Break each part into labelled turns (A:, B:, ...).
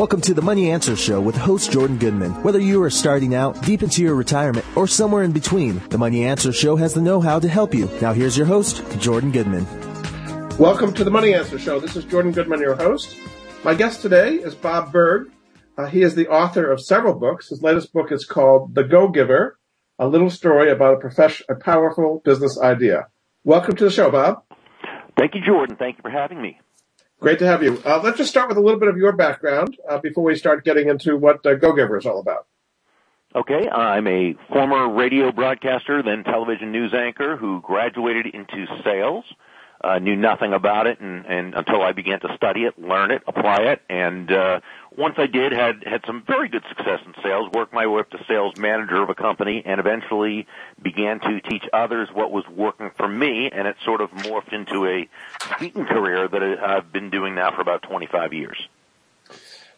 A: Welcome to the Money Answer Show with host Jordan Goodman. Whether you are starting out, deep into your retirement, or somewhere in between, the Money Answer Show has the know-how to help you. Now here's your host, Jordan Goodman.
B: Welcome to the Money Answer Show. This is Jordan Goodman, your host. My guest today is Bob Burg. Uh, he is the author of several books. His latest book is called The Go Giver, a little story about a, profession, a powerful business idea. Welcome to the show, Bob.
C: Thank you, Jordan. Thank you for having me.
B: Great to have you. Uh, let's just start with a little bit of your background uh, before we start getting into what uh, Go Giver is all about.
C: Okay, I'm a former radio broadcaster, then television news anchor who graduated into sales uh, knew nothing about it and, and until I began to study it, learn it, apply it, and uh, once I did, had had some very good success in sales. Worked my way up to sales manager of a company, and eventually began to teach others what was working for me, and it sort of morphed into a speaking career that I've been doing now for about 25 years.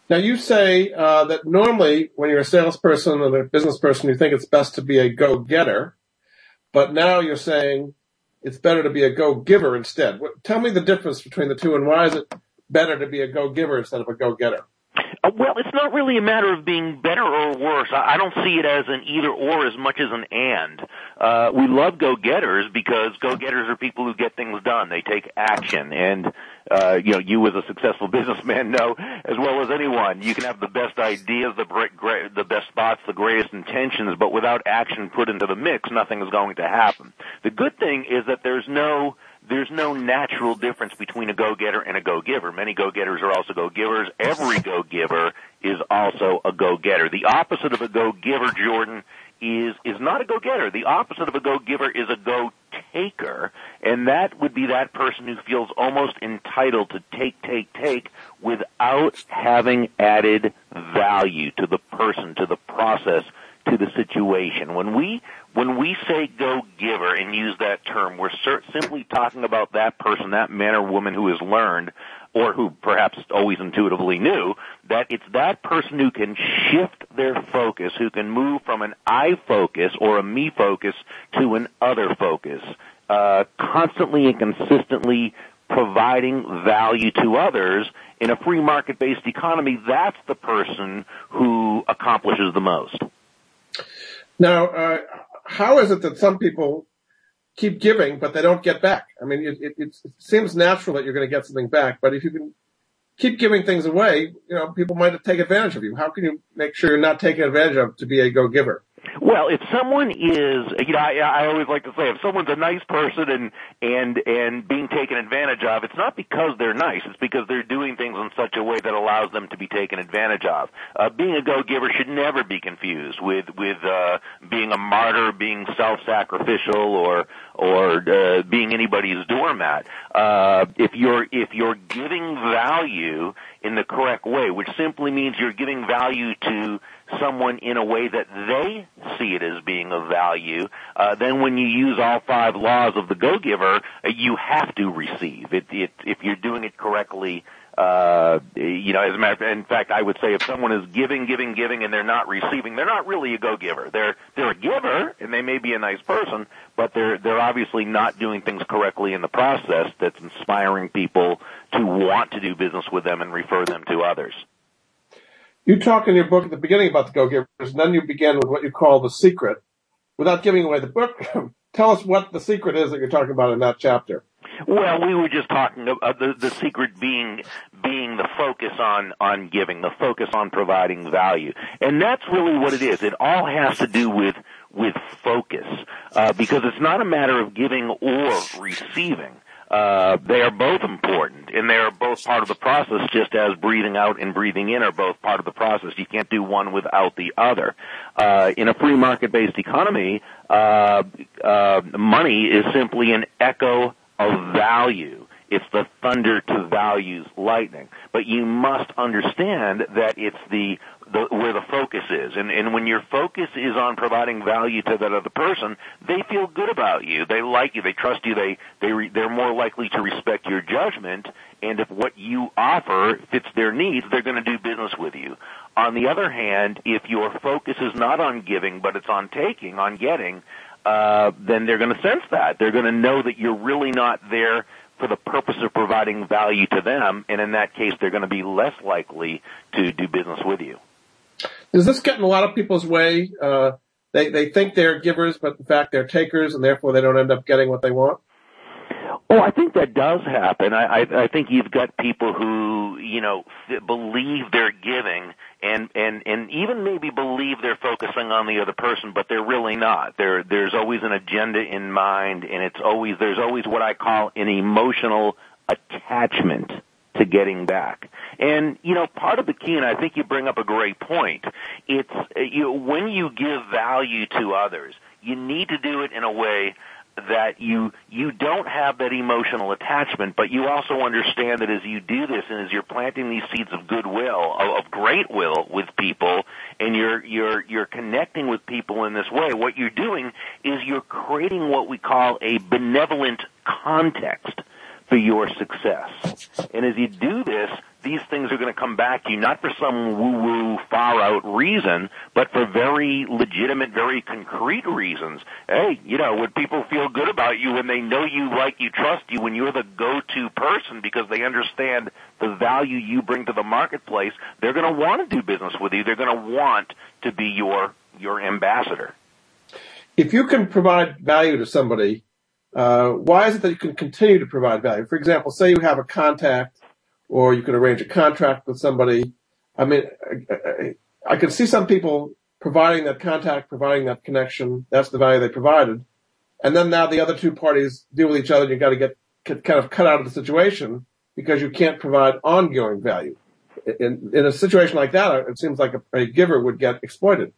B: Now you say uh, that normally when you're a salesperson or a business person, you think it's best to be a go-getter, but now you're saying it's better to be a go giver instead. What, tell me the difference between the two and why is it better to be a go giver instead of a go getter?
C: Uh, well, it's not really a matter of being better or worse. I, I don't see it as an either or as much as an and. Uh, we love go-getters because go-getters are people who get things done. They take action. And, uh, you know, you as a successful businessman know as well as anyone, you can have the best ideas, the, great, the best spots, the greatest intentions, but without action put into the mix, nothing is going to happen. The good thing is that there's no, there's no natural difference between a go-getter and a go-giver. Many go-getters are also go-givers. Every go-giver is also a go-getter. The opposite of a go-giver, Jordan, is is not a go-getter. The opposite of a go-giver is a go-taker, and that would be that person who feels almost entitled to take, take, take without having added value to the person, to the process, to the situation. When we when we say go giver and use that term, we're simply talking about that person, that man or woman who has learned or who perhaps always intuitively knew that it's that person who can shift their focus, who can move from an I focus or a me focus to an other focus, uh, constantly and consistently providing value to others in a free market based economy. That's the person who accomplishes the most.
B: Now, uh, how is it that some people keep giving, but they don't get back? I mean, it, it, it seems natural that you're going to get something back, but if you can keep giving things away, you know, people might take advantage of you. How can you make sure you're not taken advantage of to be a go-giver?
C: Well, if someone is, you know, I, I always like to say, if someone's a nice person and and and being taken advantage of, it's not because they're nice. It's because they're doing things in such a way that allows them to be taken advantage of. Uh, being a go-giver should never be confused with with uh, being a martyr, being self-sacrificial, or or uh, being anybody's doormat. Uh, if you're if you're giving value in the correct way, which simply means you're giving value to someone in a way that they see it as being of value, uh, then when you use all five laws of the go-giver, uh, you have to receive. It, it, if you're doing it correctly, uh, you know, as a matter of fact, in fact, I would say if someone is giving, giving, giving, and they're not receiving, they're not really a go-giver. They're they're a giver, and they may be a nice person, but they're they're obviously not doing things correctly in the process. That's inspiring people to want to do business with them and refer them to others.
B: You talk in your book at the beginning about the go-givers, and then you begin with what you call the secret. Without giving away the book, tell us what the secret is that you're talking about in that chapter.
C: Well, we were just talking about the, the secret being being the focus on on giving, the focus on providing value, and that's really what it is. It all has to do with with focus, uh, because it's not a matter of giving or receiving. Uh, they are both important and they are both part of the process just as breathing out and breathing in are both part of the process. You can't do one without the other. Uh, in a free market based economy, uh, uh, money is simply an echo of value. It's the thunder to values lightning. But you must understand that it's the, the where the focus is. And, and when your focus is on providing value to that other person, they feel good about you. They like you. They trust you. They, they, re, they're more likely to respect your judgment. And if what you offer fits their needs, they're going to do business with you. On the other hand, if your focus is not on giving, but it's on taking, on getting, uh, then they're going to sense that. They're going to know that you're really not there for the purpose of providing value to them, and in that case, they're going to be less likely to do business with you.
B: Does this get in a lot of people's way? Uh, they they think they're givers, but in fact they're takers, and therefore they don't end up getting what they want.
C: Oh, I think that does happen. I, I, I think you've got people who, you know, believe they're giving and, and, and even maybe believe they're focusing on the other person, but they're really not. There, there's always an agenda in mind and it's always, there's always what I call an emotional attachment to getting back. And, you know, part of the key, and I think you bring up a great point, it's, uh, you know, when you give value to others, you need to do it in a way that you you don't have that emotional attachment, but you also understand that as you do this and as you're planting these seeds of goodwill, of, of great will with people, and you're you're you're connecting with people in this way, what you're doing is you're creating what we call a benevolent context for your success. And as you do this, these things are going to come back to you, not for some woo-woo, far-out reason, but for very legitimate, very concrete reasons. Hey, you know, when people feel good about you, when they know you, like you, trust you, when you're the go-to person because they understand the value you bring to the marketplace, they're going to want to do business with you. They're going to want to be your, your ambassador.
B: If you can provide value to somebody, uh, why is it that you can continue to provide value? For example, say you have a contact or you can arrange a contract with somebody. I mean, I, I, I can see some people providing that contact, providing that connection. That's the value they provided. And then now the other two parties deal with each other You've got to get kind of cut out of the situation because you can't provide ongoing value. In, in a situation like that, it seems like a, a giver would get exploited.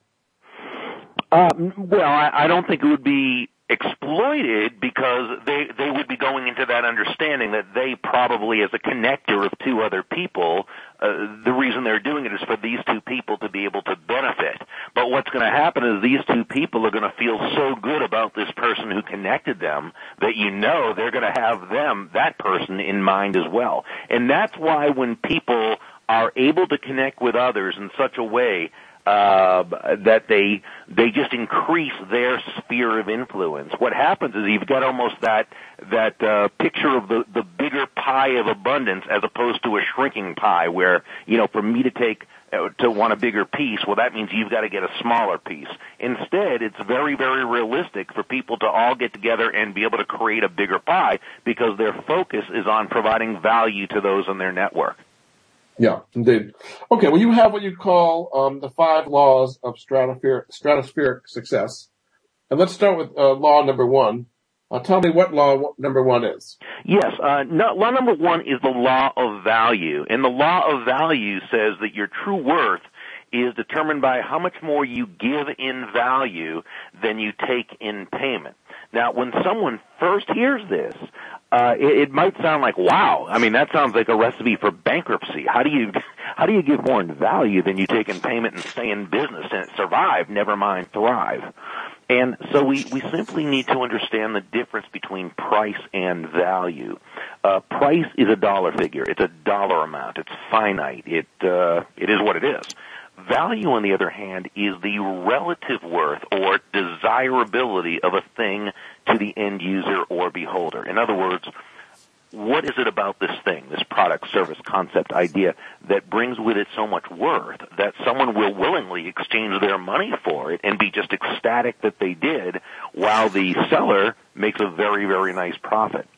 C: Um, well, I, I don't think it would be exploited because they they would be going into that understanding that they probably as a connector of two other people uh, the reason they're doing it is for these two people to be able to benefit. But what's going to happen is these two people are going to feel so good about this person who connected them that you know they're going to have them that person in mind as well. And that's why when people are able to connect with others in such a way uh, that they they just increase their sphere of influence. What happens is you've got almost that that uh, picture of the the bigger pie of abundance as opposed to a shrinking pie, where you know for me to take uh, to want a bigger piece, well, that means you've got to get a smaller piece. Instead, it's very, very realistic for people to all get together and be able to create a bigger pie because their focus is on providing value to those in their network.
B: Yeah, indeed. Okay, well, you have what you call um, the five laws of stratospheric, stratospheric success. And let's start with uh, law number one. Uh, tell me what law number one is.
C: Yes, uh, no, law number one is the law of value. And the law of value says that your true worth is determined by how much more you give in value than you take in payment. Now, when someone first hears this, uh, it, it might sound like, wow, I mean, that sounds like a recipe for bankruptcy. How do you, how do you give more in value than you take in payment and stay in business and survive, never mind thrive? And so we, we simply need to understand the difference between price and value. Uh, price is a dollar figure. It's a dollar amount. It's finite. It, uh, it is what it is. Value, on the other hand, is the relative worth or desirability of a thing to the end user or beholder. In other words, what is it about this thing, this product, service, concept, idea that brings with it so much worth that someone will willingly exchange their money for it and be just ecstatic that they did while the seller makes a very, very nice profit?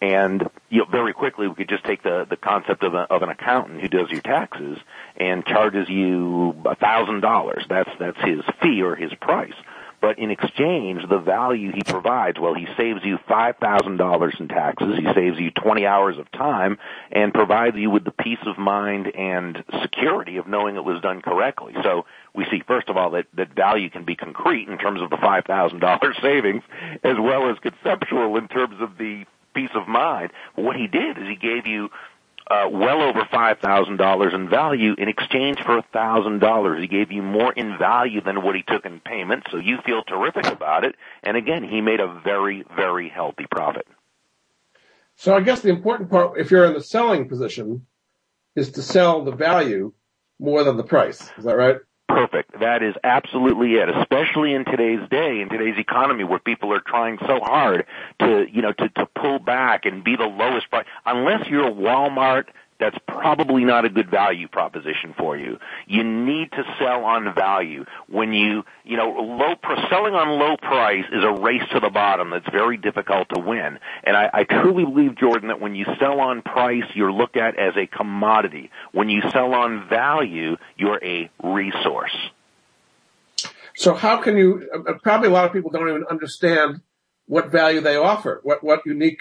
C: And you know, very quickly, we could just take the the concept of, a, of an accountant who does your taxes and charges you a thousand dollars. That's that's his fee or his price. But in exchange, the value he provides, well, he saves you $5,000 in taxes, he saves you 20 hours of time, and provides you with the peace of mind and security of knowing it was done correctly. So we see, first of all, that, that value can be concrete in terms of the $5,000 savings, as well as conceptual in terms of the peace of mind. But what he did is he gave you uh, well over five thousand dollars in value in exchange for a thousand dollars. He gave you more in value than what he took in payment, so you feel terrific about it. And again, he made a very, very healthy profit.
B: So I guess the important part, if you're in the selling position, is to sell the value more than the price. Is that right?
C: Perfect. That is absolutely it, especially in today's day, in today's economy where people are trying so hard to, you know, to, to pull back and be the lowest price. Unless you're Walmart, that's probably not a good value proposition for you. You need to sell on value. When you, you know, low, selling on low price is a race to the bottom that's very difficult to win. And I, I truly believe, Jordan, that when you sell on price, you're looked at as a commodity. When you sell on value, you're a resource.
B: So how can you, uh, probably a lot of people don't even understand what value they offer, what, what unique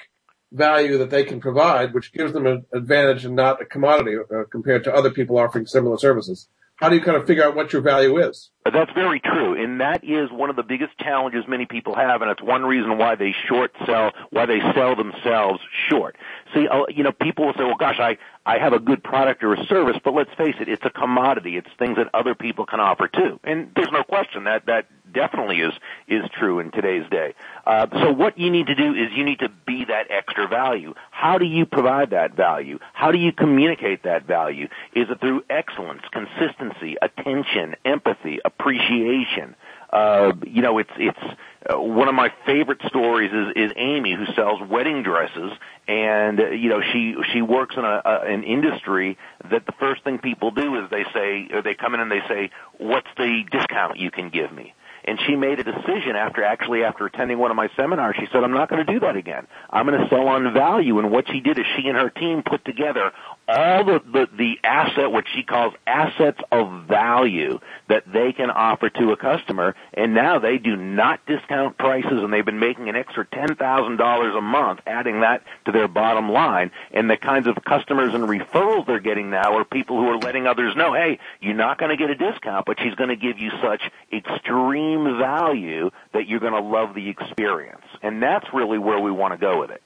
B: value that they can provide, which gives them an advantage and not a commodity uh, compared to other people offering similar services. How do you kind of figure out what your value is?
C: That's very true, and that is one of the biggest challenges many people have, and it's one reason why they short sell, why they sell themselves short. See, uh, you know, people will say, "Well, gosh, I I have a good product or a service," but let's face it, it's a commodity. It's things that other people can offer too, and there's no question that that definitely is is true in today's day. Uh, so what you need to do is you need to be that extra value. How do you provide that value? How do you communicate that value? Is it through excellence, consistency, attention, empathy, appreciation? Uh, you know, it's it's uh, one of my favorite stories is is Amy who sells wedding dresses, and uh, you know she she works in a, a an industry that the first thing people do is they say or they come in and they say, "What's the discount you can give me?" And she made a decision after actually after attending one of my seminars. She said, "I'm not going to do that again. I'm going to sell on value." And what she did is she and her team put together all the, the, the asset, what she calls assets of value that they can offer to a customer. And now they do not discount prices and they've been making an extra $10,000 a month, adding that to their bottom line. And the kinds of customers and referrals they're getting now are people who are letting others know, hey, you're not going to get a discount, but she's going to give you such extreme value that you're going to love the experience. And that's really where we want to go with it.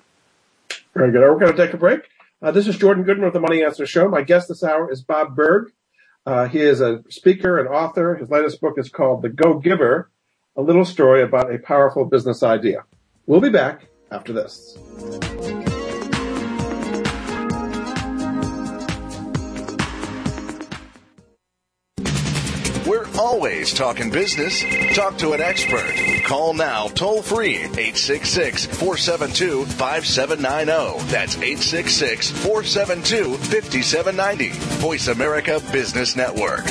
B: Very good. Are We're going to take a break. Uh, this is Jordan Goodman of the Money Answer Show. My guest this hour is Bob Burg. Uh, he is a speaker and author. His latest book is called The Go Giver, a little story about a powerful business idea. We'll be back after this.
D: Always talking business. Talk to an expert. Call now toll free 866 472 5790. That's 866 472 5790. Voice America Business Network.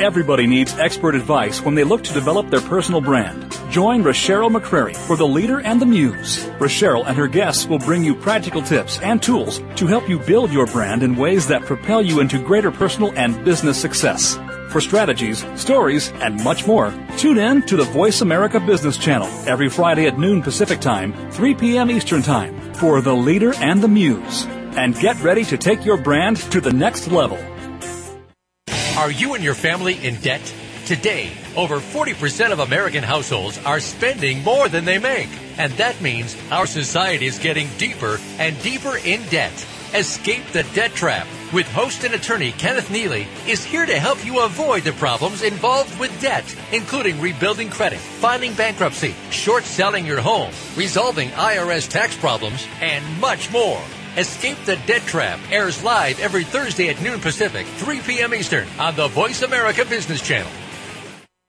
E: Everybody needs expert advice when they look to develop their personal brand. Join Rochelle McCrary for The Leader and the Muse. Rochelle and her guests will bring you practical tips and tools to help you build your brand in ways that propel you into greater personal and business success for strategies, stories, and much more. Tune in to the Voice America Business Channel every Friday at noon Pacific Time, 3 p.m. Eastern Time for The Leader and the Muse. And get ready to take your brand to the next level.
F: Are you and your family in debt? Today, over 40% of American households are spending more than they make. And that means our society is getting deeper and deeper in debt. Escape the Debt Trap with host and attorney Kenneth Neely is here to help you avoid the problems involved with debt, including rebuilding credit, filing bankruptcy, short selling your home, resolving IRS tax problems, and much more. Escape the Debt Trap airs live every Thursday at noon Pacific, 3 p.m. Eastern on the Voice America Business Channel.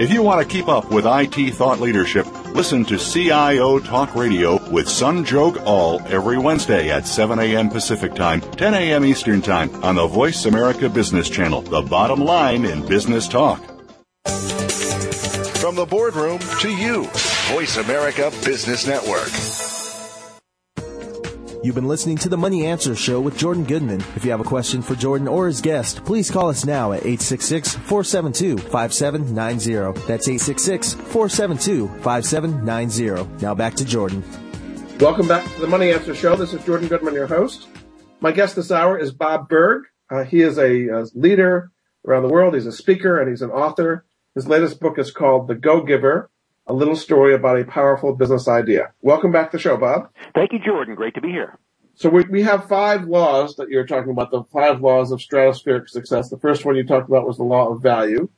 G: If you want to keep up with IT thought leadership, listen to CIO Talk Radio with Sanjog Aul every Wednesday at 7 a.m. Pacific Time, 10 a.m. Eastern Time on the Voice America Business Channel, the bottom line in business talk.
D: From the boardroom to you, Voice America Business Network.
A: You've been listening to the Money Answer Show with Jordan Goodman. If you have a question for Jordan or his guest, please call us now at 866-472-5790. That's 866-472-5790. Now back to Jordan.
B: Welcome back to the Money Answer Show. This is Jordan Goodman, your host. My guest this hour is Bob Burg. Uh, he is a, a, leader around the world. He's a speaker and he's an author. His latest book is called The Go Giver, a little story about a powerful business idea. Welcome back to the show, Bob.
C: Thank you, Jordan. Great to be here.
B: So we, we have five laws that you're talking about, the five laws of stratospheric success. The first one you talked about was the law of value.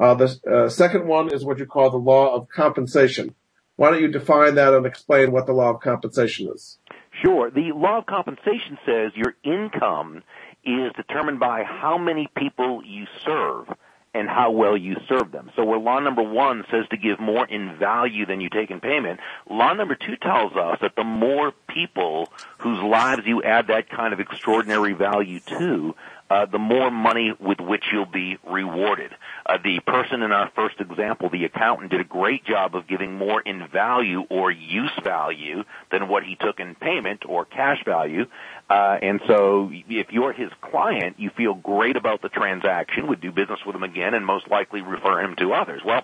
B: Uh, the uh, second one is what you call the law of compensation. Why don't you define that and explain what the law of compensation is?
C: Sure. The law of compensation says your income is determined by how many people you serve and how well you serve them. So where law number one says to give more in value than you take in payment, law number two tells us that the more people whose lives you add that kind of extraordinary value to, uh, the more money with which you'll be rewarded. Uh, the person in our first example, the accountant, did a great job of giving more in value or use value than what he took in payment or cash value. Uh, and so if you're his client, you feel great about the transaction, would do business with him again, and most likely refer him to others. Well,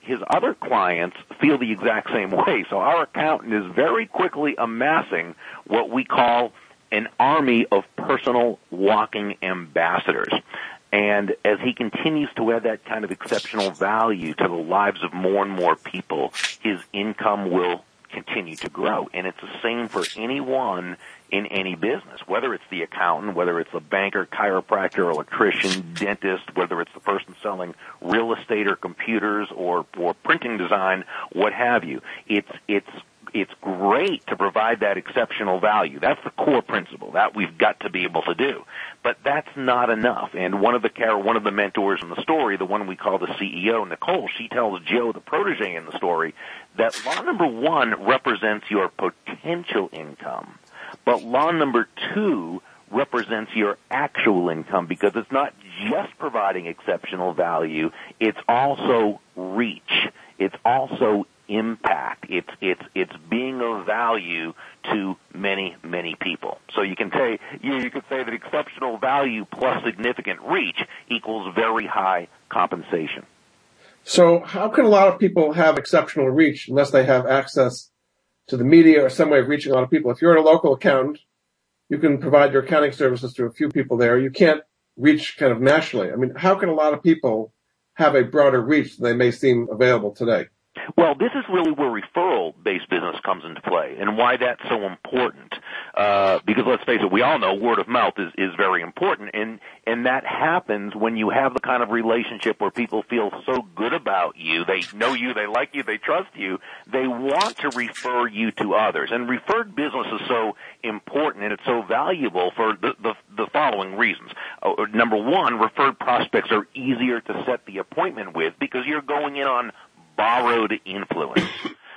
C: his other clients feel the exact same way. So our accountant is very quickly amassing what we call an army of personal walking ambassadors. And as he continues to add that kind of exceptional value to the lives of more and more people, his income will continue to grow. And it's the same for anyone in any business, whether it's the accountant, whether it's the banker, chiropractor, electrician, dentist, whether it's the person selling real estate or computers or, or printing design, what have you. It's, it's it's great to provide that exceptional value. That's the core principle that we've got to be able to do. But that's not enough. And one of the one of the mentors in the story, the one we call the CEO, Nicole, she tells Joe, the protege in the story, that law number one represents your potential income, but law number two represents your actual income because it's not just providing exceptional value, it's also reach. It's also impact. It's it's it's being of value to many many people. So you can say you, you could say that exceptional value plus significant reach equals very high compensation.
B: So how can a lot of people have exceptional reach unless they have access to the media or some way of reaching a lot of people? If you're a local accountant, you can provide your accounting services to a few people there. You can't reach kind of nationally. I mean, how can a lot of people have a broader reach than they may seem available today?
C: Well, this is really where referral-based business comes into play, and why that's so important. Uh, because let's face it, we all know word of mouth is is very important, and and that happens when you have the kind of relationship where people feel so good about you, they know you, they like you, they trust you, they want to refer you to others. And referred business is so important and it's so valuable for the the, the following reasons. Uh, number one, referred prospects are easier to set the appointment with because you're going in on borrowed influence.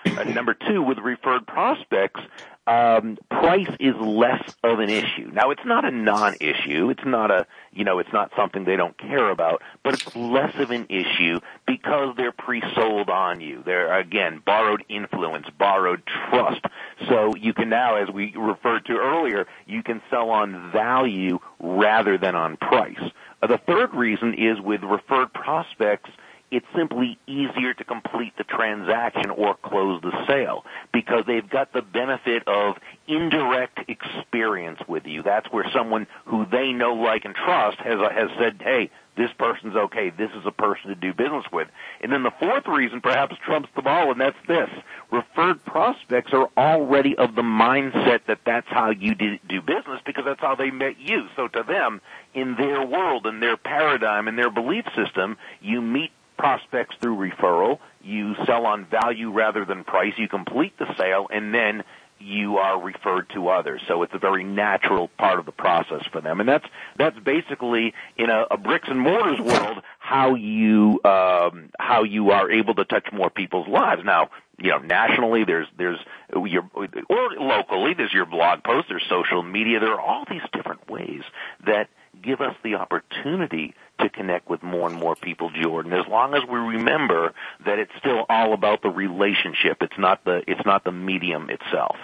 C: Uh, number two, with referred prospects, um, price is less of an issue. Now, it's not a non-issue. It's not a, you know, it's not something they don't care about, but it's less of an issue because they're pre-sold on you. They're, again, borrowed influence, borrowed trust. So you can now, as we referred to earlier, you can sell on value rather than on price. Uh, the third reason is with referred prospects, it's simply easier to complete the transaction or close the sale because they've got the benefit of indirect experience with you. That's where someone who they know, like, and trust has has said, "Hey, this person's okay. This is a person to do business with." And then the fourth reason, perhaps trumps them all, and that's this: referred prospects are already of the mindset that that's how you do business because that's how they met you. So to them, in their world, in their paradigm, in their belief system, you meet prospects through referral. You sell on value rather than price. You complete the sale and then you are referred to others. So it's a very natural part of the process for them. And that's, that's basically in a, a bricks and mortars world how you, um, how you are able to touch more people's lives. Now, you know, nationally, there's, there's your, or locally, there's your blog posts, there's social media, there are all these different ways that give us the opportunity to connect with more and more people, Jordan, as long as we remember that it's still all about the relationship. It's not the, it's not the medium itself.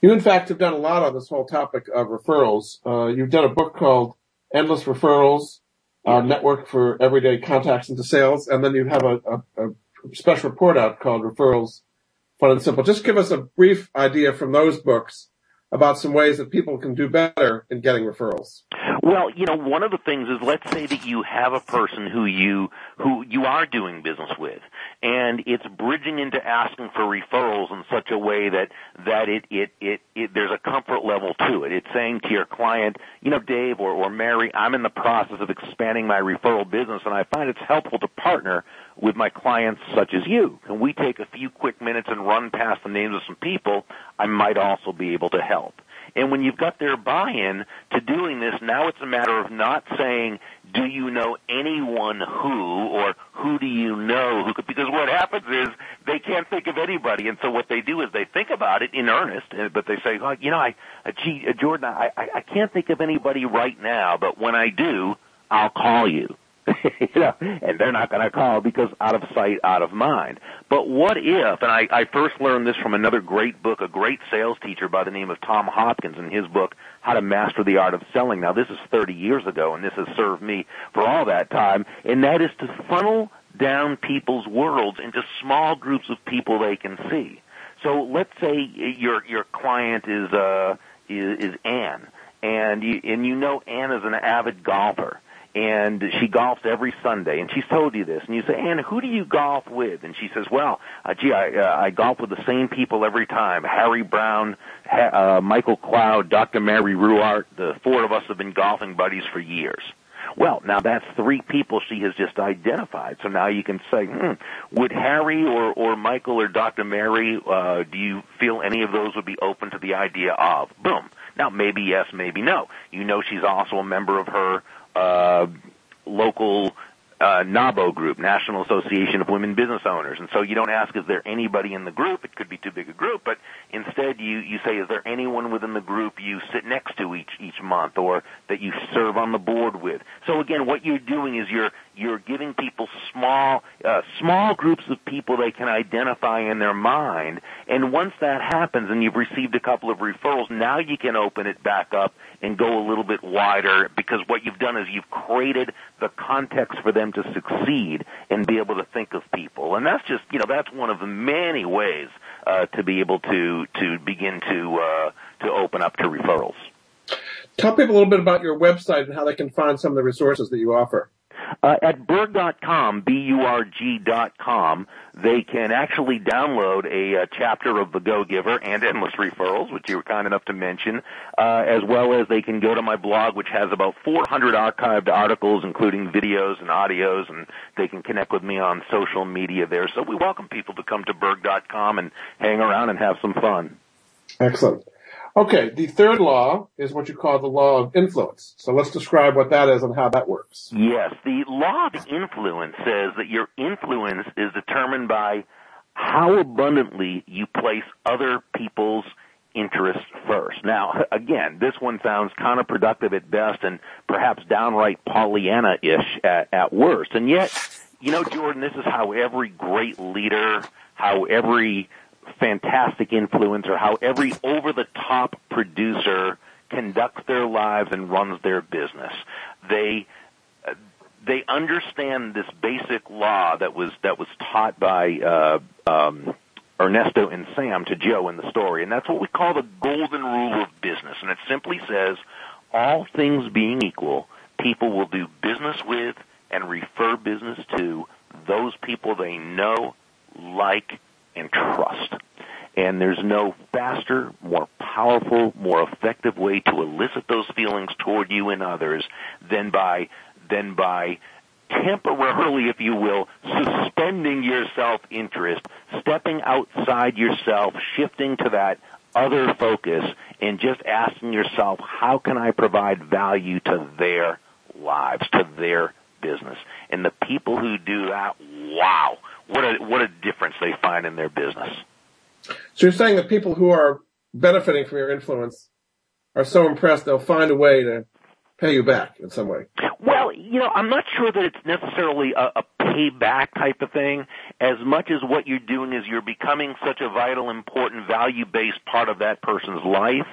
B: You, in fact, have done a lot on this whole topic of referrals. Uh, you've done a book called Endless Referrals, uh, Network for Everyday Contacts into Sales, and then you have a, a, a special report out called Referrals Fun and Simple. Just give us a brief idea from those books about some ways that people can do better in getting referrals.
C: Well, you know, one of the things is let's say that you have a person who you who you are doing business with and it's bridging into asking for referrals in such a way that that it it it, it there's a comfort level to it. It's saying to your client, you know, Dave or or Mary, I'm in the process of expanding my referral business and I find it's helpful to partner with my clients such as you. Can we take a few quick minutes and run past the names of some people I might also be able to help? And when you've got their buy-in to doing this, now it's a matter of not saying, do you know anyone who, or who do you know who could, because what happens is they can't think of anybody, and so what they do is they think about it in earnest, eh, but they say, you know, I, uh, gee, uh, Jordan, I, I can't think of anybody right now, but when I do, I'll call you. you know, and they're not going to call because out of sight, out of mind. But what if, and I, I first learned this from another great book, a great sales teacher by the name of Tom Hopkins in his book, How to Master the Art of Selling. Now this is 30 years ago and this has served me for all that time, and that is to funnel down people's worlds into small groups of people they can see. So let's say your, your client is, uh, is, is Anne, and you, and you know Anne is an avid golfer and she golfs every Sunday, and she's told you this, and you say, Anna, who do you golf with? And she says, well, uh, gee, I, uh, I golf with the same people every time. Harry Brown, ha- uh, Michael Cloud, Dr. Mary Ruwart, the four of us have been golfing buddies for years. Well, now that's three people she has just identified. So now you can say, hmm, would Harry or, or Michael or Dr. Mary, uh, do you feel any of those would be open to the idea of? Boom. Now maybe yes, maybe no. You know she's also a member of her Uh, local uh, NAWBO group, National Association of Women Business Owners. And so you don't ask, is there anybody in the group? It could be too big a group, but instead you, you say, is there anyone within the group you sit next to each, each month or that you serve on the board with? So again, what you're doing is you're, you're giving people small, uh, small groups of people they can identify in their mind. And once that happens and you've received a couple of referrals, now you can open it back up and go a little bit wider because what you've done is you've created the context for them to succeed and be able to think of people. And that's just, you know, that's one of the many ways uh, to be able to to begin to uh, to open up to referrals.
B: Tell people a little bit about your website and how they can find some of the resources that you offer.
C: Uh, at Burg.com, B-U-R-G dot com, they can actually download a, a, chapter of The Go Giver and Endless Referrals, which you were kind enough to mention, uh, as well as they can go to my blog, which has about 400 archived articles, including videos and audios, and they can connect with me on social media there. So we welcome people to come to Burg.com and hang around and have some fun.
B: Excellent. Okay, the third law is what you call the law of influence. So let's describe what that is and how that works.
C: Yes, the law of influence says that your influence is determined by how abundantly you place other people's interests first. Now, again, this one sounds counterproductive at best and perhaps downright Pollyanna-ish at, at worst. And yet, you know, Jordan, this is how every great leader, how every fantastic influencer, how every over the top producer conducts their lives and runs their business. They they understand this basic law that was that was taught by uh, um, Ernesto and Sam to Joe in the story, and that's what we call the golden rule of business. And it simply says, all things being equal, people will do business with and refer business to those people they know, like, and trust. And there's no faster, more powerful, more effective way to elicit those feelings toward you and others than by, than by temporarily, if you will, suspending your self-interest, stepping outside yourself, shifting to that other focus, and just asking yourself, how can I provide value to their lives, to their business? And the people who do that, wow, what a, what a difference they find in their business.
B: So you're saying that people who are benefiting from your influence are so impressed they'll find a way to pay you back in some way.
C: Well, you know, I'm not sure that it's necessarily a, a payback type of thing as much as what you're doing is you're becoming such a vital, important, value-based part of that person's life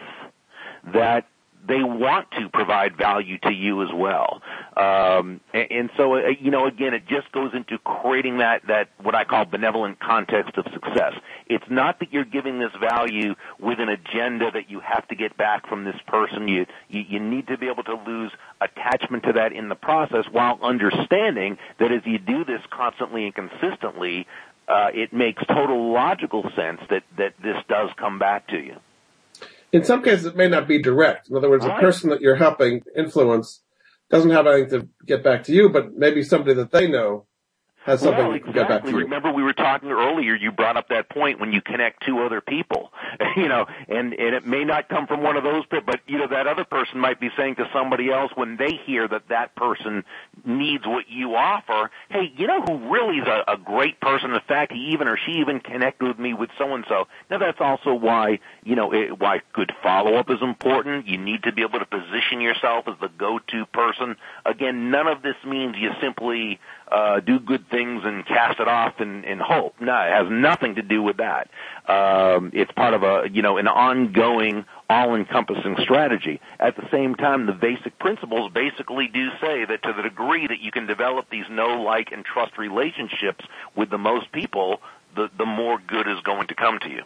C: that they want to provide value to you as well. Um, and, and so, uh, you know, again, it just goes into creating that, that, what I call benevolent context of success. It's not that you're giving this value with an agenda that you have to get back from this person. You, you, you need to be able to lose attachment to that in the process while understanding that as you do this constantly and consistently, uh, it makes total logical sense that, that this does come back to you
B: in some cases it may not be direct. In other words, the person that you're helping influence doesn't have anything to get back to you, but maybe somebody that they know has something
C: well, exactly.
B: to get back to you.
C: Remember we were talking earlier, you brought up that point when you connect two other people, you know, and, and it may not come from one of those, but, you know, that other person might be saying to somebody else when they hear that that person needs what you offer, hey, you know who really is a, a great person? In fact, he even or she even connected with me with so and so. Now that's also why, you know, it, why good follow up is important. You need to be able to position yourself as the go-to person. Again, none of this means you simply, uh, do good things and cast it off in, in hope. No, it has nothing to do with that. Um, it's part of a, you know, an ongoing, all-encompassing strategy. At the same time, the basic principles basically do say that to the degree that you can develop these know, like, and trust relationships with the most people, the, the more good is going to come to you.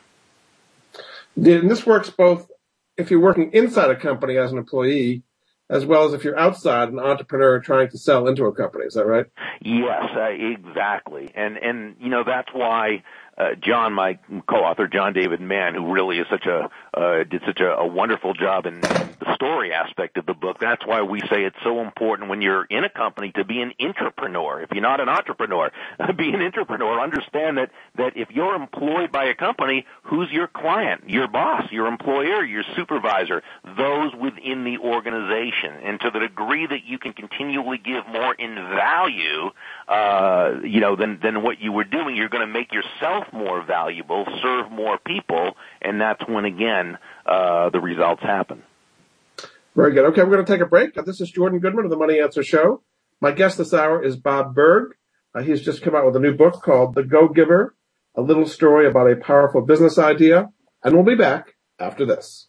B: And this works both if you're working inside a company as an employee as well as if you're outside an entrepreneur trying to sell into a company. Is that right?
C: Yes, uh, exactly. And and you know that's why uh, John, my co-author, John David Mann, who really is such a uh, did such a, a wonderful job in the story aspect of the book. That's why we say it's so important when you're in a company to be an entrepreneur. If you're not an entrepreneur, be an entrepreneur. Understand that that if you're employed by a company, who's your client? Your boss, your employer, your supervisor, those within the organization. And to the degree that you can continually give more in value, uh, you know, than than what you were doing, you're going to make yourself more valuable, serve more people, and that's when again uh, the results happen.
B: Very good. Okay, we're going to take a break. This is Jordan Goodman of the Money Answer Show. My guest this hour is Bob Burg. Uh, he's just come out with a new book called The Go Giver, a little story about a powerful business idea. And we'll be back after this.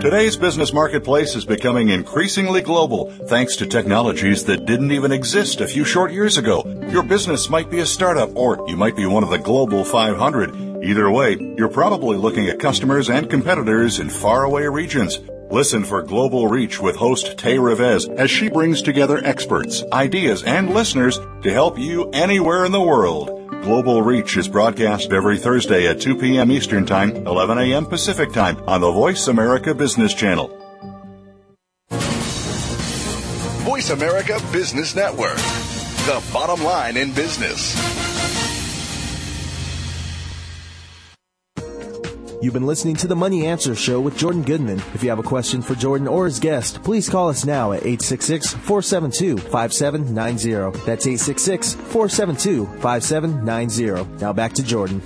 G: Today's business marketplace is becoming increasingly global thanks to technologies that didn't even exist a few short years ago. Your business might be a startup or you might be one of the global 500. Either way, you're probably looking at customers and competitors in faraway regions. Listen for Global Reach with host Tay Revez as she brings together experts, ideas, and listeners to help you anywhere in the world. Global Reach is broadcast every Thursday at 2 p.m. Eastern Time, 11 a.m. Pacific Time on the Voice America Business Channel.
D: Voice America Business Network, the bottom line in business.
A: You've been listening to the Money Answer Show with Jordan Goodman. If you have a question for Jordan or his guest, please call us now at 866-472-5790. That's 866-472-5790. Now back to Jordan.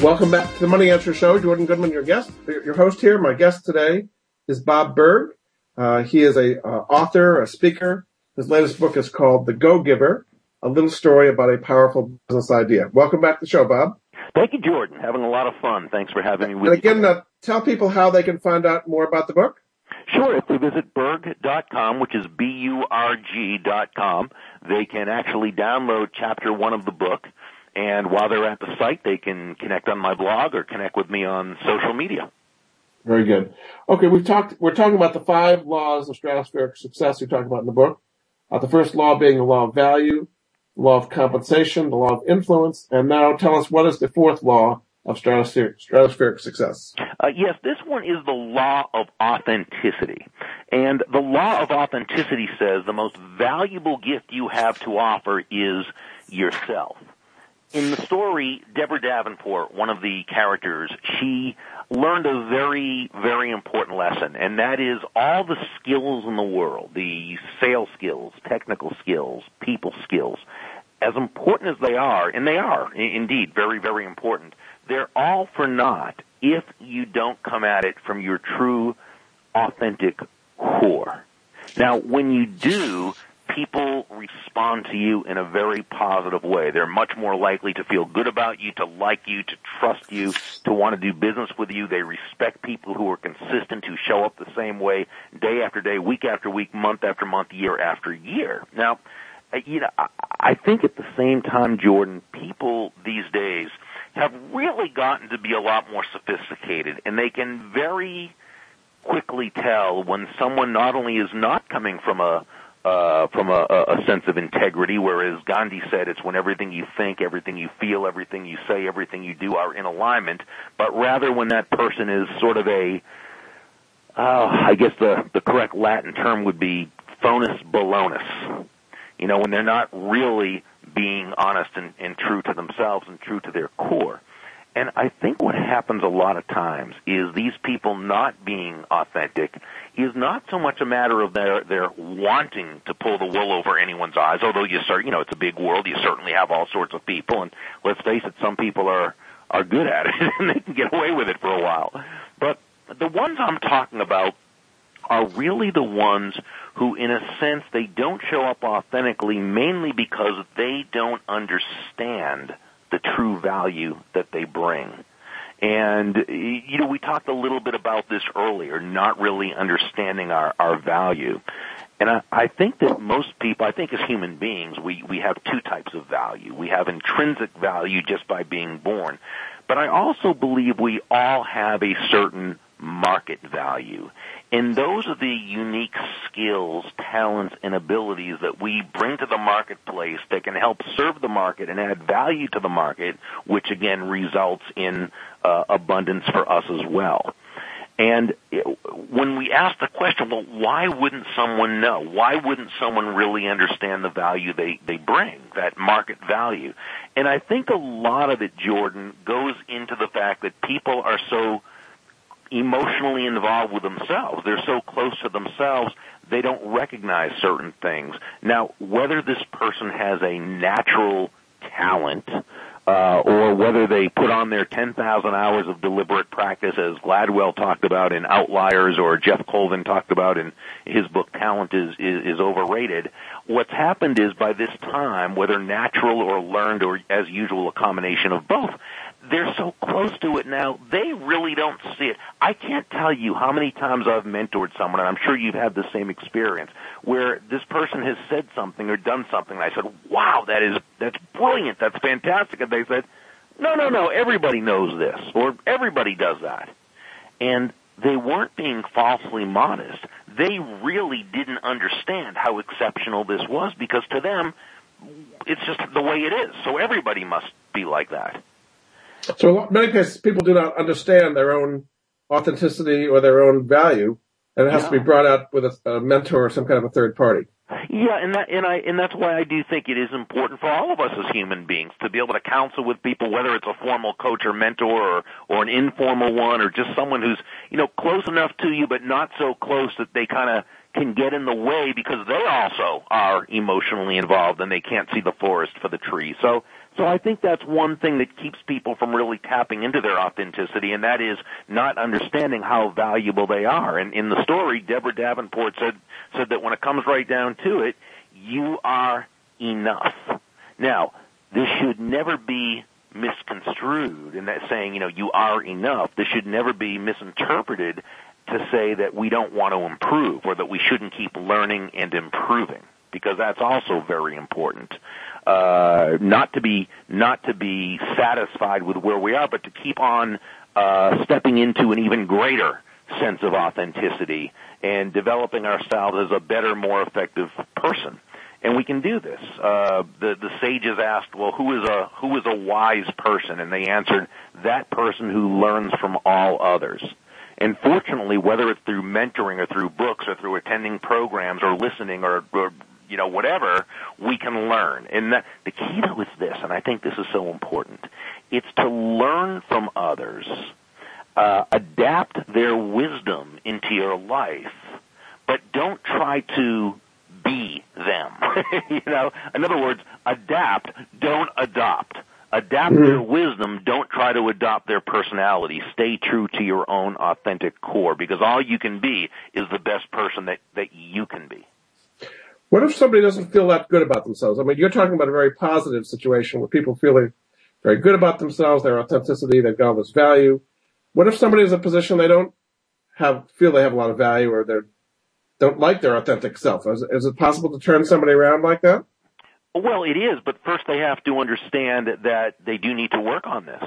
B: Welcome back to the Money Answer Show. Jordan Goodman, your guest, your host here. My guest today is Bob Burg. Uh, he is a uh, author, a speaker. His latest book is called The Go Giver, a little story about a powerful business idea. Welcome back to the show, Bob.
C: Thank you, Jordan. Having a lot of fun. Thanks for having me with
B: and again, uh, tell people how they can find out more about the book.
C: Sure. If they visit burg.com, which is B-U-R-G dot com, they can actually download chapter one of the book. And while they're at the site, they can connect on my blog or connect with me on social media.
B: Very good. Okay, we've talked. We're talking about the five laws of stratospheric success. We talk about in the book. Uh, the first law being the law of value. Law of compensation, the law of influence, and now tell us what is the fourth law of stratospheric, stratospheric success.
C: Uh, yes, this one is the law of authenticity. And the law of authenticity says the most valuable gift you have to offer is yourself. In the story, Deborah Davenport, one of the characters, she learned a very, very important lesson, and that is all the skills in the world, the sales skills, technical skills, people skills, as important as they are, and they are indeed very, very important, they're all for naught if you don't come at it from your true, authentic core. Now, when you do, people respond to you in a very positive way. They're much more likely to feel good about you, to like you, to trust you, to want to do business with you. They respect people who are consistent, who show up the same way day after day, week after week, month after month, year after year. Now, uh, you know, I think at the same time, Jordan, people these days – have really gotten to be a lot more sophisticated and they can very quickly tell when someone not only is not coming from a uh, from a, a sense of integrity, whereas Gandhi said it's when everything you think, everything you feel, everything you say, everything you do are in alignment, but rather when that person is sort of a, uh, I guess the, the correct Latin term would be phonus balonus. You know, when they're not really being honest and, and true to themselves and true to their core. And I think what happens a lot of times is these people not being authentic is not so much a matter of their their wanting to pull the wool over anyone's eyes. Although you start, you know, it's a big world. You certainly have all sorts of people, and let's face it, some people are are good at it and they can get away with it for a while. But the ones I'm talking about are really the ones who, in a sense, they don't show up authentically mainly because they don't understand the true value that they bring. And, you know, we talked a little bit about this earlier, not really understanding our, our value. And I, I think that most people, I think as human beings, we, we have two types of value. We have intrinsic value just by being born. But I also believe we all have a certain market value. And those are the unique skills, talents, and abilities that we bring to the marketplace that can help serve the market and add value to the market, which again results in uh, abundance for us as well. And when we ask the question, well, why wouldn't someone know? Why wouldn't someone really understand the value they, they bring, that market value? And I think a lot of it, Jordan, goes into the fact that people are so emotionally involved with themselves. They're so close to themselves, they don't recognize certain things. Now, whether this person has a natural talent, uh, or whether they put on their 10,000 hours of deliberate practice as Gladwell talked about in Outliers or Geoff Colvin talked about in his book Talent is, is, is overrated. What's happened is by this time, whether natural or learned or as usual a combination of both, they're so close to it now, they really don't see it. I can't tell you how many times I've mentored someone, and I'm sure you've had the same experience, where this person has said something or done something, and I said, wow, that is, that's brilliant, that's fantastic, and they said, no, no, no, everybody knows this, or everybody does that. And they weren't being falsely modest. They really didn't understand how exceptional this was because to them, it's just the way it is. So everybody must be like that.
B: So lot, many cases, people do not understand their own authenticity or their own value, and it has yeah. to be brought out with a, a, mentor or some kind of a third party.
C: Yeah, and that and I and that's why I do think it is important for all of us as human beings to be able to counsel with people, whether it's a formal coach or mentor or or an informal one, or just someone who's you know close enough to you but not so close that they kind of can get in the way because they also are emotionally involved and they can't see the forest for the trees. So so I think that's one thing that keeps people from really tapping into their authenticity, and that is not understanding how valuable they are. And in the story, Deborah Davenport said said that when it comes right down to it, you are enough. Now, this should never be misconstrued in that saying, you know, you are enough. This should never be misinterpreted to say that we don't want to improve or that we shouldn't keep learning and improving because that's also very important uh, not to be not to be satisfied with where we are, but to keep on uh, stepping into an even greater sense of authenticity and developing ourselves as a better, more effective person. and we can do this. Uh, the the sages asked, "Well, who is a who is a wise person?" And they answered, "That person who learns from all others." And fortunately, whether it's through mentoring or through books or through attending programs or listening or, or you know whatever, we can learn. And the, the key though is this, and I think this is so important: it's to learn from others, uh, adapt their wisdom into your life, but don't try to be them. you know, in other words, adapt, don't adopt. Adapt mm-hmm. their wisdom, don't try to adopt their personality. Stay true to your own authentic core because all you can be is the best person that, that you can be.
B: What if somebody doesn't feel that good about themselves? I mean, you're talking about a very positive situation where people feel very good about themselves, their authenticity, they've got all this value. What if somebody is in a position they don't have, feel they have a lot of value or they don't like their authentic self? Is, is it possible to turn somebody around like that?
C: Well, it is, but first they have to understand that they do need to work on this.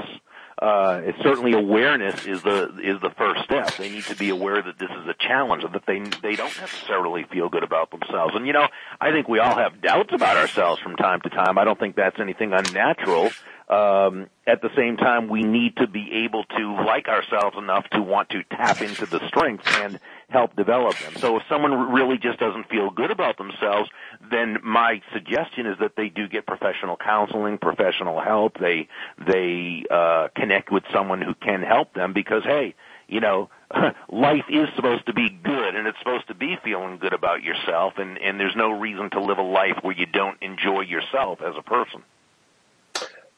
C: Uh, it's certainly awareness is the is the first step. They need to be aware that this is a challenge that they they don't necessarily feel good about themselves. And you know, I think we all have doubts about ourselves from time to time. I don't think that's anything unnatural. Um, at the same time, we need to be able to like ourselves enough to want to tap into the strengths and help develop them. So if someone really just doesn't feel good about themselves, then my suggestion is that they do get professional counseling, professional help. They they uh, connect with someone who can help them because hey, you know, life is supposed to be good and it's supposed to be feeling good about yourself and and there's no reason to live a life where you don't enjoy yourself as a person.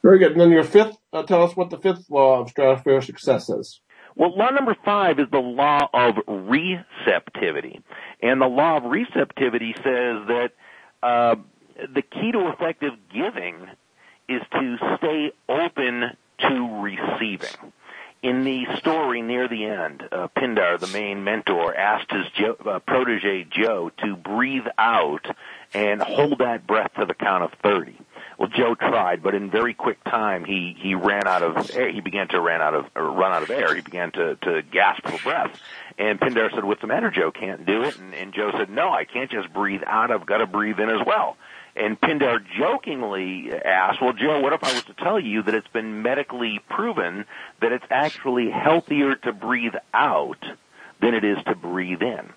B: Very good. And then your fifth, uh, tell us what the fifth law of stratospheric success is.
C: Well, law number five is the law of receptivity. And the law of receptivity says that uh, the key to effective giving is to stay open to receiving. In the story near the end, uh, Pindar, the main mentor, asked his uh, protege Joe to breathe out and hold that breath to the count of 30. Well, Joe tried, but in very quick time, he he ran out of air. He began to ran out of run out of air. He began to to gasp for breath. And Pindar said, "What's the matter, Joe? Can't do it." And, and Joe said, "No, I can't just breathe out. I've got to breathe in as well." And Pindar jokingly asked, "Well, Joe, what if I was to tell you that it's been medically proven that it's actually healthier to breathe out than it is to breathe in?"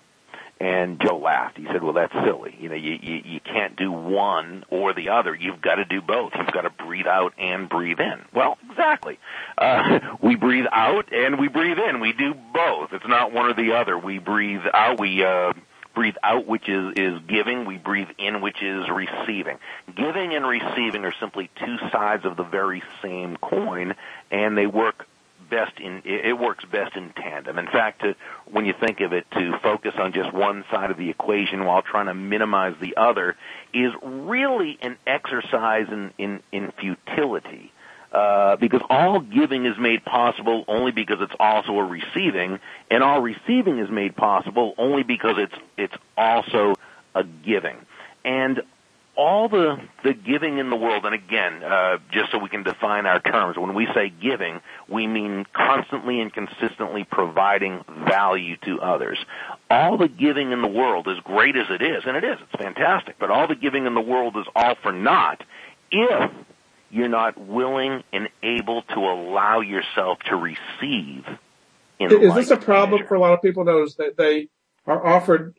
C: And Joe laughed. He said, "Well, that's silly. You know, you you, you can't do one or the other. You've got to do both. You've got to breathe out and breathe in." Well, exactly. Uh, we breathe out and we breathe in. We do both. It's not one or the other. We breathe out. We uh, breathe out, which is is giving. We breathe in, which is receiving. Giving and receiving are simply two sides of the very same coin, and they work best in it works best in tandem. In fact, to, when you think of it, to focus on just one side of the equation while trying to minimize the other is really an exercise in in, in futility. Uh, because all giving is made possible only because it's also a receiving, and all receiving is made possible only because it's it's also a giving. And all the the giving in the world, and again, uh, just so we can define our terms, when we say giving, we mean constantly and consistently providing value to others. All the giving in the world, as great as it is, and it is, it's fantastic, but all the giving in the world is all for naught if you're not willing and able to allow yourself to receive.
B: is this a problem measure. for a lot of people? Notice that they are offered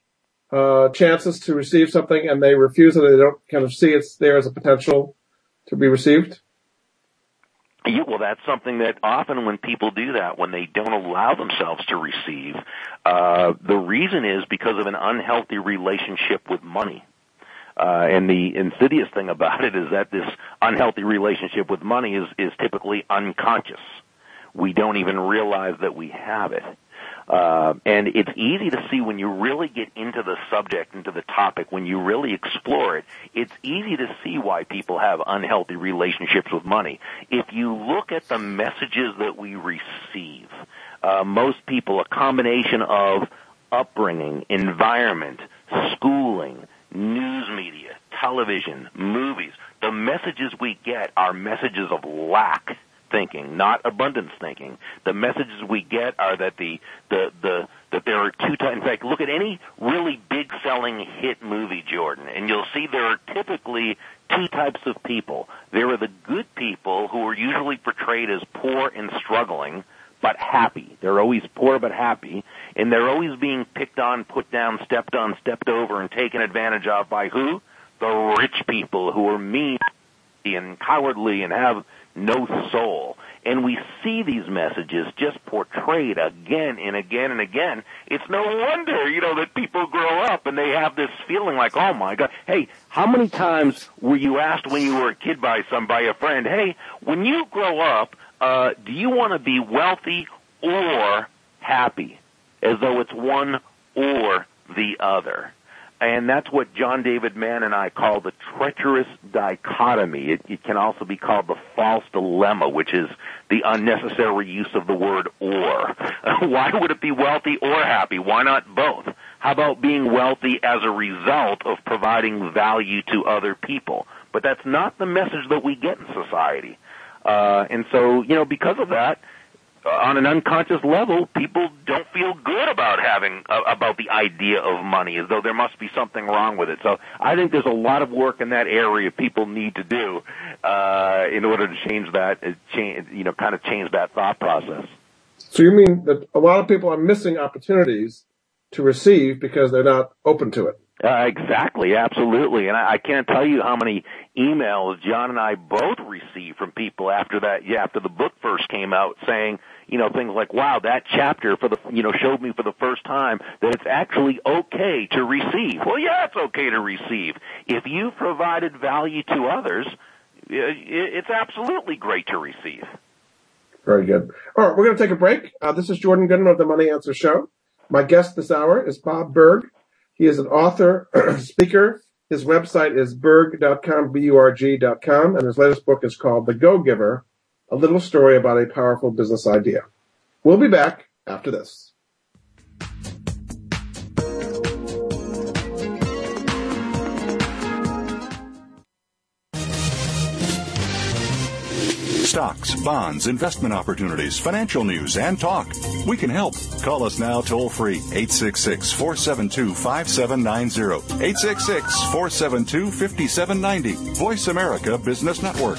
B: uh, chances to receive something and they refuse it. They don't kind of see it's there as a potential to be received.
C: Yeah, well, that's something that often when people do that, when they don't allow themselves to receive, uh, the reason is because of an unhealthy relationship with money. Uh, and the insidious thing about it is that this unhealthy relationship with money is, is typically unconscious. We don't even realize that we have it. Uh, and it's easy to see when you really get into the subject, into the topic, when you really explore it, it's easy to see why people have unhealthy relationships with money. If you look at the messages that we receive, uh, most people, a combination of upbringing, environment, schooling, news media, television, movies, the messages we get are messages of lack thinking, not abundance thinking. The messages we get are that the the the that there are two types. In fact, look at any really big selling hit movie, Jordan, and you'll see there are typically two types of people. There are the good people who are usually portrayed as poor and struggling, but happy. They're always poor but happy, and they're always being picked on, put down, stepped on, stepped over, and taken advantage of by who? The rich people who are mean and cowardly and have no soul. And we see these messages just portrayed again and again and again. It's no wonder, you know, that people grow up and they have this feeling like, oh my God, hey, how many times were you asked when you were a kid by some, by a friend, hey, when you grow up, uh, do you want to be wealthy or happy? As though it's one or the other. And that's what John David Mann and I call the treacherous dichotomy. It, it, can also be called the false dilemma, which is the unnecessary use of the word or. Why would it be wealthy or happy? Why not both? How about being wealthy as a result of providing value to other people? But that's not the message that we get in society. Uh, and so, you know, because of that, on an unconscious level, people don't feel good about having uh, about the idea of money, as though there must be something wrong with it. So I think there's a lot of work in that area people need to do uh, in order to change that, uh, change, you know, kind of change that thought process.
B: So you mean that a lot of people are missing opportunities to receive because they're not open to it?
C: Uh, exactly, absolutely. And I, I can't tell you how many emails John and I both received from people after that, yeah, after the book first came out saying, you know, things like, wow, that chapter for the, you know, showed me for the first time that it's actually okay to receive. Well, yeah, it's okay to receive. If you provided value to others, it's absolutely great to receive.
B: Very good. All right, we're going to take a break. Uh, this is Jordan Goodman of the Money Answer Show. My guest this hour is Bob Burg. He is an author, speaker. His website is burg.com, B-U-R-G.com, and his latest book is called The Go Giver, a little story about a powerful business idea. We'll be back after this.
G: Stocks, bonds, investment opportunities, financial news, and talk. We can help. Call us now toll free 866 472 5790. 866 472 5790. Voice America Business Network.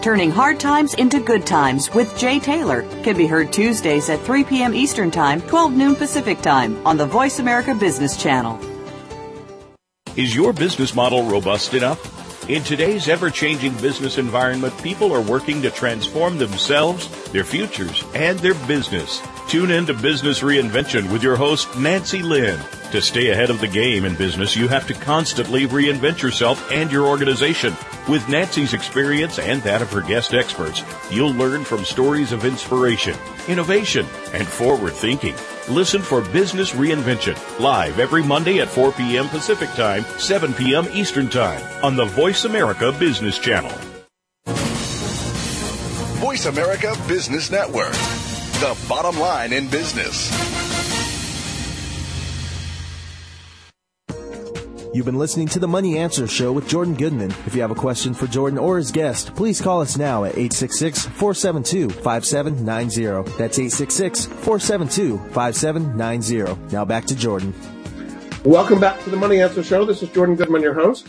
H: Turning Hard Times into Good Times with Jay Taylor can be heard Tuesdays at 3 p.m. Eastern Time, 12 noon Pacific Time on the Voice America Business Channel.
I: Is your business model robust enough? In today's ever changing business environment, people are working to transform themselves, their futures, and their business. Tune in to Business Reinvention with your host, Nancy Lynn. To stay ahead of the game in business, you have to constantly reinvent yourself and your organization. With Nancy's experience and that of her guest experts, you'll learn from stories of inspiration, innovation, and forward thinking. Listen for Business Reinvention live every Monday at 4 p.m. Pacific Time, 7 p.m. Eastern Time on the Voice America Business Channel.
D: Voice America Business Network, the bottom line in business.
A: You've been listening to the Money Answer Show with Jordan Goodman. If you have a question for Jordan or his guest, please call us now at 866-472-5790. That's 866-472-5790. Now back to Jordan.
B: Welcome back to the Money Answer Show. This is Jordan Goodman, your host.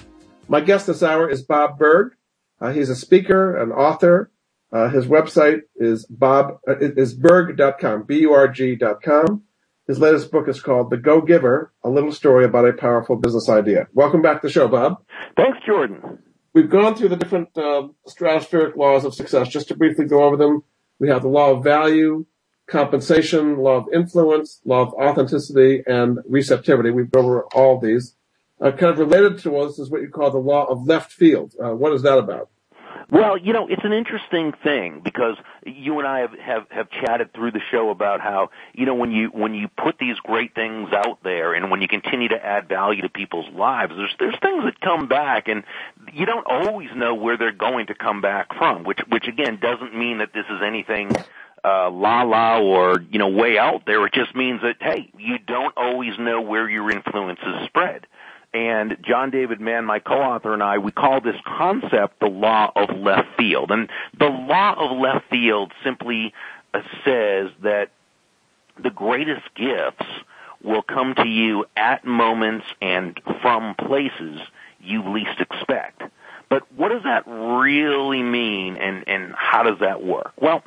B: My guest this hour is Bob Burg. Uh, he's a speaker, an author. Uh, his website is bob uh, is burg.com, b-u-r-g.com. His latest book is called The Go Giver, a little story about a powerful business idea. Welcome back to the show, Bob.
C: Thanks, Jordan.
B: We've gone through the different uh, stratospheric laws of success. Just to briefly go over them, we have the law of value, compensation, law of influence, law of authenticity, and receptivity. We've gone over all these. Uh, kind of related to all this is what you call the law of left field. Uh, what is that about?
C: Well, you know, it's an interesting thing because you and I have, have, have chatted through the show about how, you know, when you, when you put these great things out there and when you continue to add value to people's lives, there's, there's things that come back and you don't always know where they're going to come back from, which, which again doesn't mean that this is anything uh, la la or you know way out there. It just means that hey, you don't always know where your influence is spread. And John David Mann, my co-author, and I, we call this concept the law of left field. And the law of left field simply uh, says that the greatest gifts will come to you at moments and from places you least expect. But what does that really mean and, and how does that work? Well,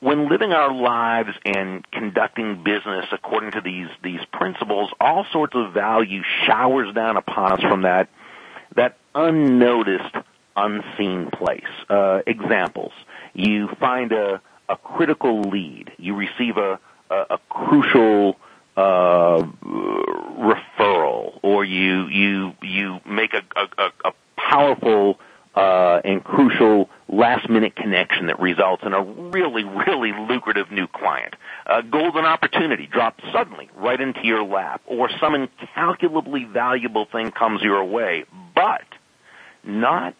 C: when living our lives and conducting business according to these these principles, all sorts of value showers down upon us from that that unnoticed, unseen place. Uh, examples: you find a a critical lead, you receive a a, a crucial uh, referral, or you you you make a a, a powerful uh, and crucial last minute connection that results in a really, really lucrative new client. A golden opportunity drops suddenly right into your lap or some incalculably valuable thing comes your way, but not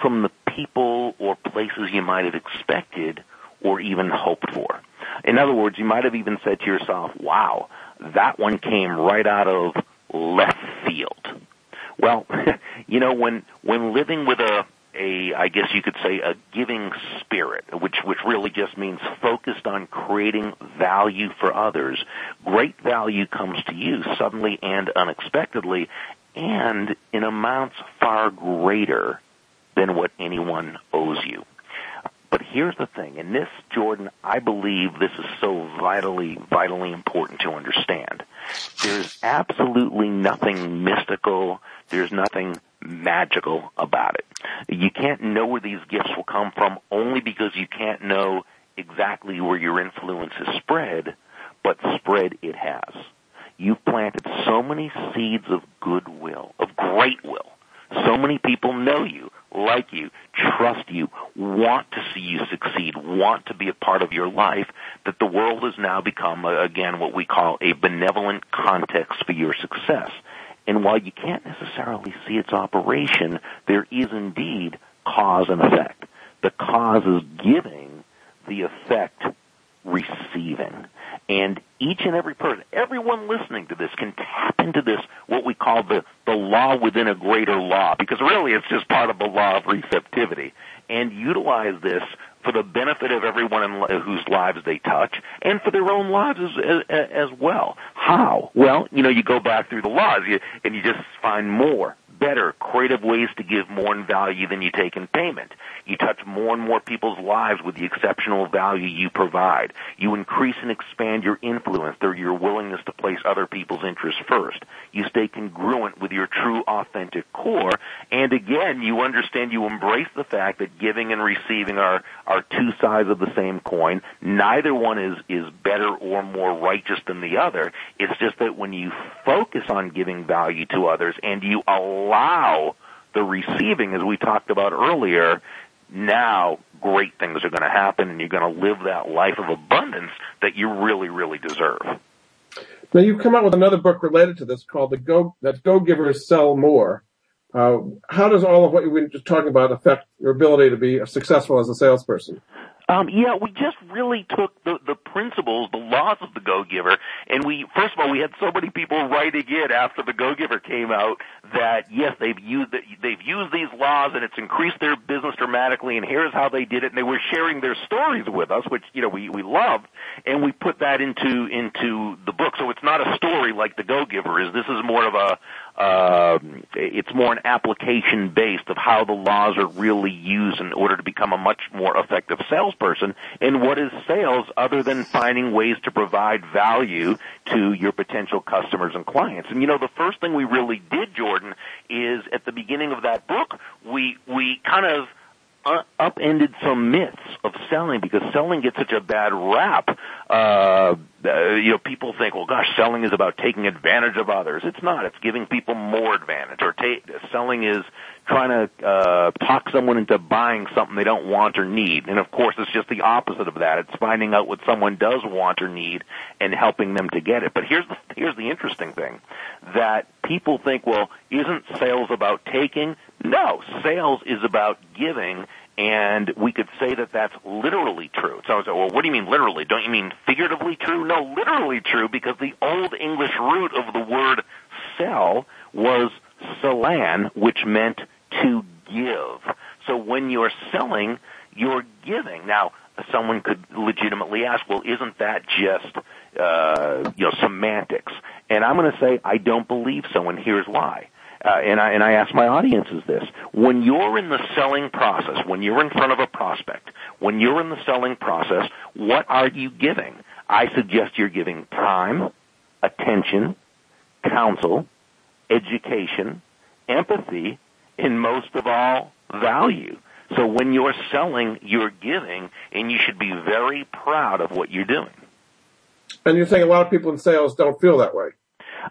C: from the people or places you might have expected or even hoped for. In other words, you might have even said to yourself, wow, that one came right out of left field. Well, you know, when, when living with a, a, I guess you could say, a giving spirit, which, which really just means focused on creating value for others. Great value comes to you suddenly and unexpectedly and in amounts far greater than what anyone owes you. But here's the thing, and this, Jordan, I believe this is so vitally, vitally important to understand. There's absolutely nothing mystical, there's nothing magical about it. You can't know where these gifts will come from only because you can't know exactly where your influence is spread, but spread it has. You've planted so many seeds of goodwill, of great will. So many people know you, like you, trust you, want to see you succeed, want to be a part of your life, that the world has now become, uh, again, what we call a benevolent context for your success. And while you can't necessarily see its operation, there is indeed cause and effect. The cause is giving, the effect receiving. And each and every person, everyone listening to this can tap into this, what we call the, the law within a greater law, because really it's just part of the law of receptivity, and utilize this for the benefit of everyone in, whose lives they touch and for their own lives as, as, as well. How? Well, you know, you go back through the laws you, and you just find more better, creative ways to give more in value than you take in payment. You touch more and more people's lives with the exceptional value you provide. You increase and expand your influence through your willingness to place other people's interests first. You stay congruent with your true authentic core. And again, you understand, you embrace the fact that giving and receiving are, are two sides of the same coin. Neither one is, is better or more righteous than the other. It's just that when you focus on giving value to others and you allow the receiving, as we talked about earlier, now great things are going to happen and you're going to live that life of abundance that you really, really deserve.
B: Now you've come out with another book related to this called the Go that Go Givers Sell More. Uh, how does all of what you were just talking about affect your ability to be successful as a salesperson?
C: Um, yeah, we just really took the, the principles, the laws of the Go Giver, and we, first of all, we had so many people writing in after the Go Giver came out that yes, they've used, they've used these laws and it's increased their business dramatically and here's how they did it and they were sharing their stories with us, which, you know, we, we loved, and we put that into, into the book. So it's not a story like the Go Giver is. This is more of a, uh, it's more an application based of how the laws are really used in order to become a much more effective salesperson. And what is sales other than finding ways to provide value to your potential customers and clients? And you know, the first thing we really did, Jordan, is at the beginning of that book, we, we kind of upended some myths of selling because selling gets such a bad rap. Uh, uh, you know, people think, well, gosh, selling is about taking advantage of others. It's not. It's giving people more advantage. Or ta- selling is trying to uh, talk someone into buying something they don't want or need. And of course, it's just the opposite of that. It's finding out what someone does want or need and helping them to get it. But here's the here's the interesting thing that people think, well, isn't sales about taking? No, sales is about giving and we could say that that's literally true. So I was like, well, what do you mean literally? Don't you mean figuratively true? No, literally true because the old English root of the word sell was selan, which meant to give. So when you're selling, you're giving. Now, someone could legitimately ask, well, isn't that just, uh, you know, semantics? And I'm going to say, I don't believe so, and here's why. Uh, and I and I ask my audiences this: when you're in the selling process, when you're in front of a prospect, when you're in the selling process, what are you giving? I suggest you're giving time, attention, counsel, education, empathy, and most of all, value. So when you're selling, you're giving, and you should be very proud of what you're doing.
B: And you're saying a lot of people in sales don't feel that way.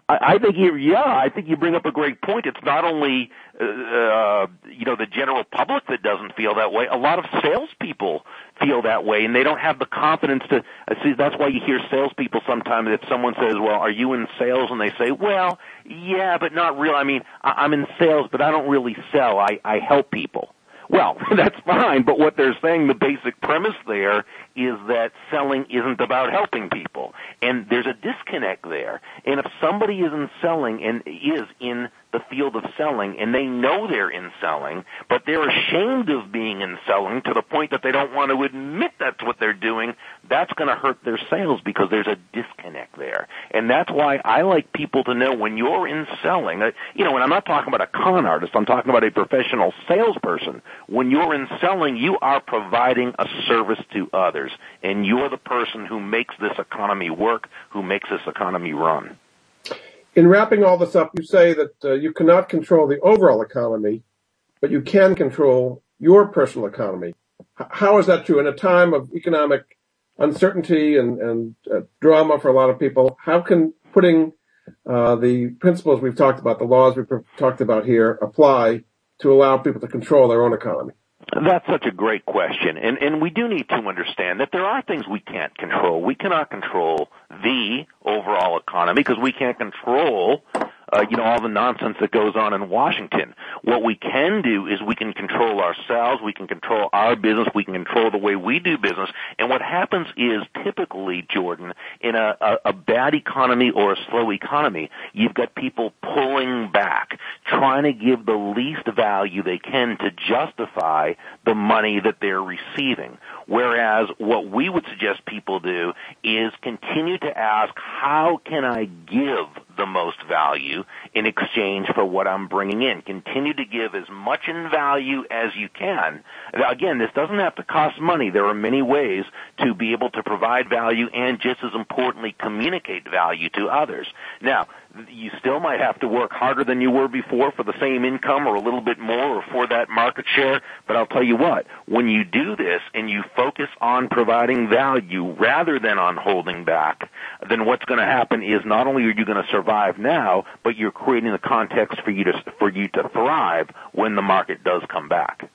C: I, I think you, yeah, I think you bring up a great point. It's not only, uh, uh, you know, the general public that doesn't feel that way. A lot of salespeople feel that way, and they don't have the confidence to uh, see. That's why you hear salespeople sometimes. If someone says, "Well, are you in sales?" and they say, "Well, yeah, but not real. I mean, I, I'm in sales, but I don't really sell. I I help people." Well, that's fine, but what they're saying, the basic premise there is that selling isn't about helping people. And there's a disconnect there. And if somebody isn't selling and is in the field of selling and they know they're in selling, but they're ashamed of being in selling to the point that they don't want to admit that's what they're doing, that's going to hurt their sales because there's a disconnect there. And that's why I like people to know when you're in selling, uh, you know, and I'm not talking about a con artist, I'm talking about a professional salesperson. When you're in selling, you are providing a service to others and you're the person who makes this economy work, who makes this economy run
B: in wrapping all this up, you say that uh, you cannot control the overall economy, but you can control your personal economy. H- how is that true? In a time of economic uncertainty and, and uh, drama for a lot of people, how can putting uh, the principles we've talked about, the laws we've talked about here, apply to allow people to control their own economy?
C: That's such a great question. And, and we do need to understand that there are things we can't control. We cannot control the overall economy because we can't control uh, you know, all the nonsense that goes on in Washington. What we can do is we can control ourselves, we can control our business, we can control the way we do business. And what happens is typically, Jordan, in a, a, a bad economy or a slow economy, you've got people pulling back, trying to give the least value they can to justify the money that they're receiving. Whereas what we would suggest people do is continue to ask, how can I give the most value in exchange for what I'm bringing in. Continue to give as much in value as you can. Again, this doesn't have to cost money. There are many ways to be able to provide value and just as importantly communicate value to others. Now, you still might have to work harder than you were before for the same income or a little bit more or for that market share. But I'll tell you what, when you do this and you focus on providing value rather than on holding back, then what's going to happen is not only are you going to survive now, but you're creating the context for you to, for you to thrive when the market does come back.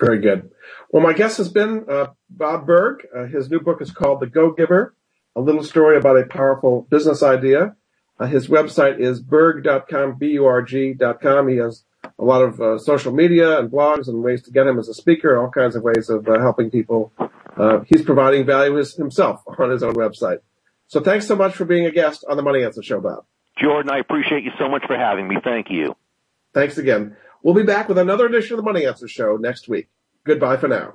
B: Very good. Well, my guest has been uh, Bob Burg. Uh, his new book is called The Go Giver, a little story about a powerful business idea. Uh, his website is burg.com, B-U-R-G.com. He has a lot of uh, social media and blogs and ways to get him as a speaker, all kinds of ways of uh, helping people. Uh, he's providing value himself on his own website. So thanks so much for being a guest on the Money Answer Show, Bob.
C: Jordan, I appreciate you so much for having me. Thank you.
B: Thanks again. We'll be back with another edition of the Money Answer Show next week. Goodbye for now.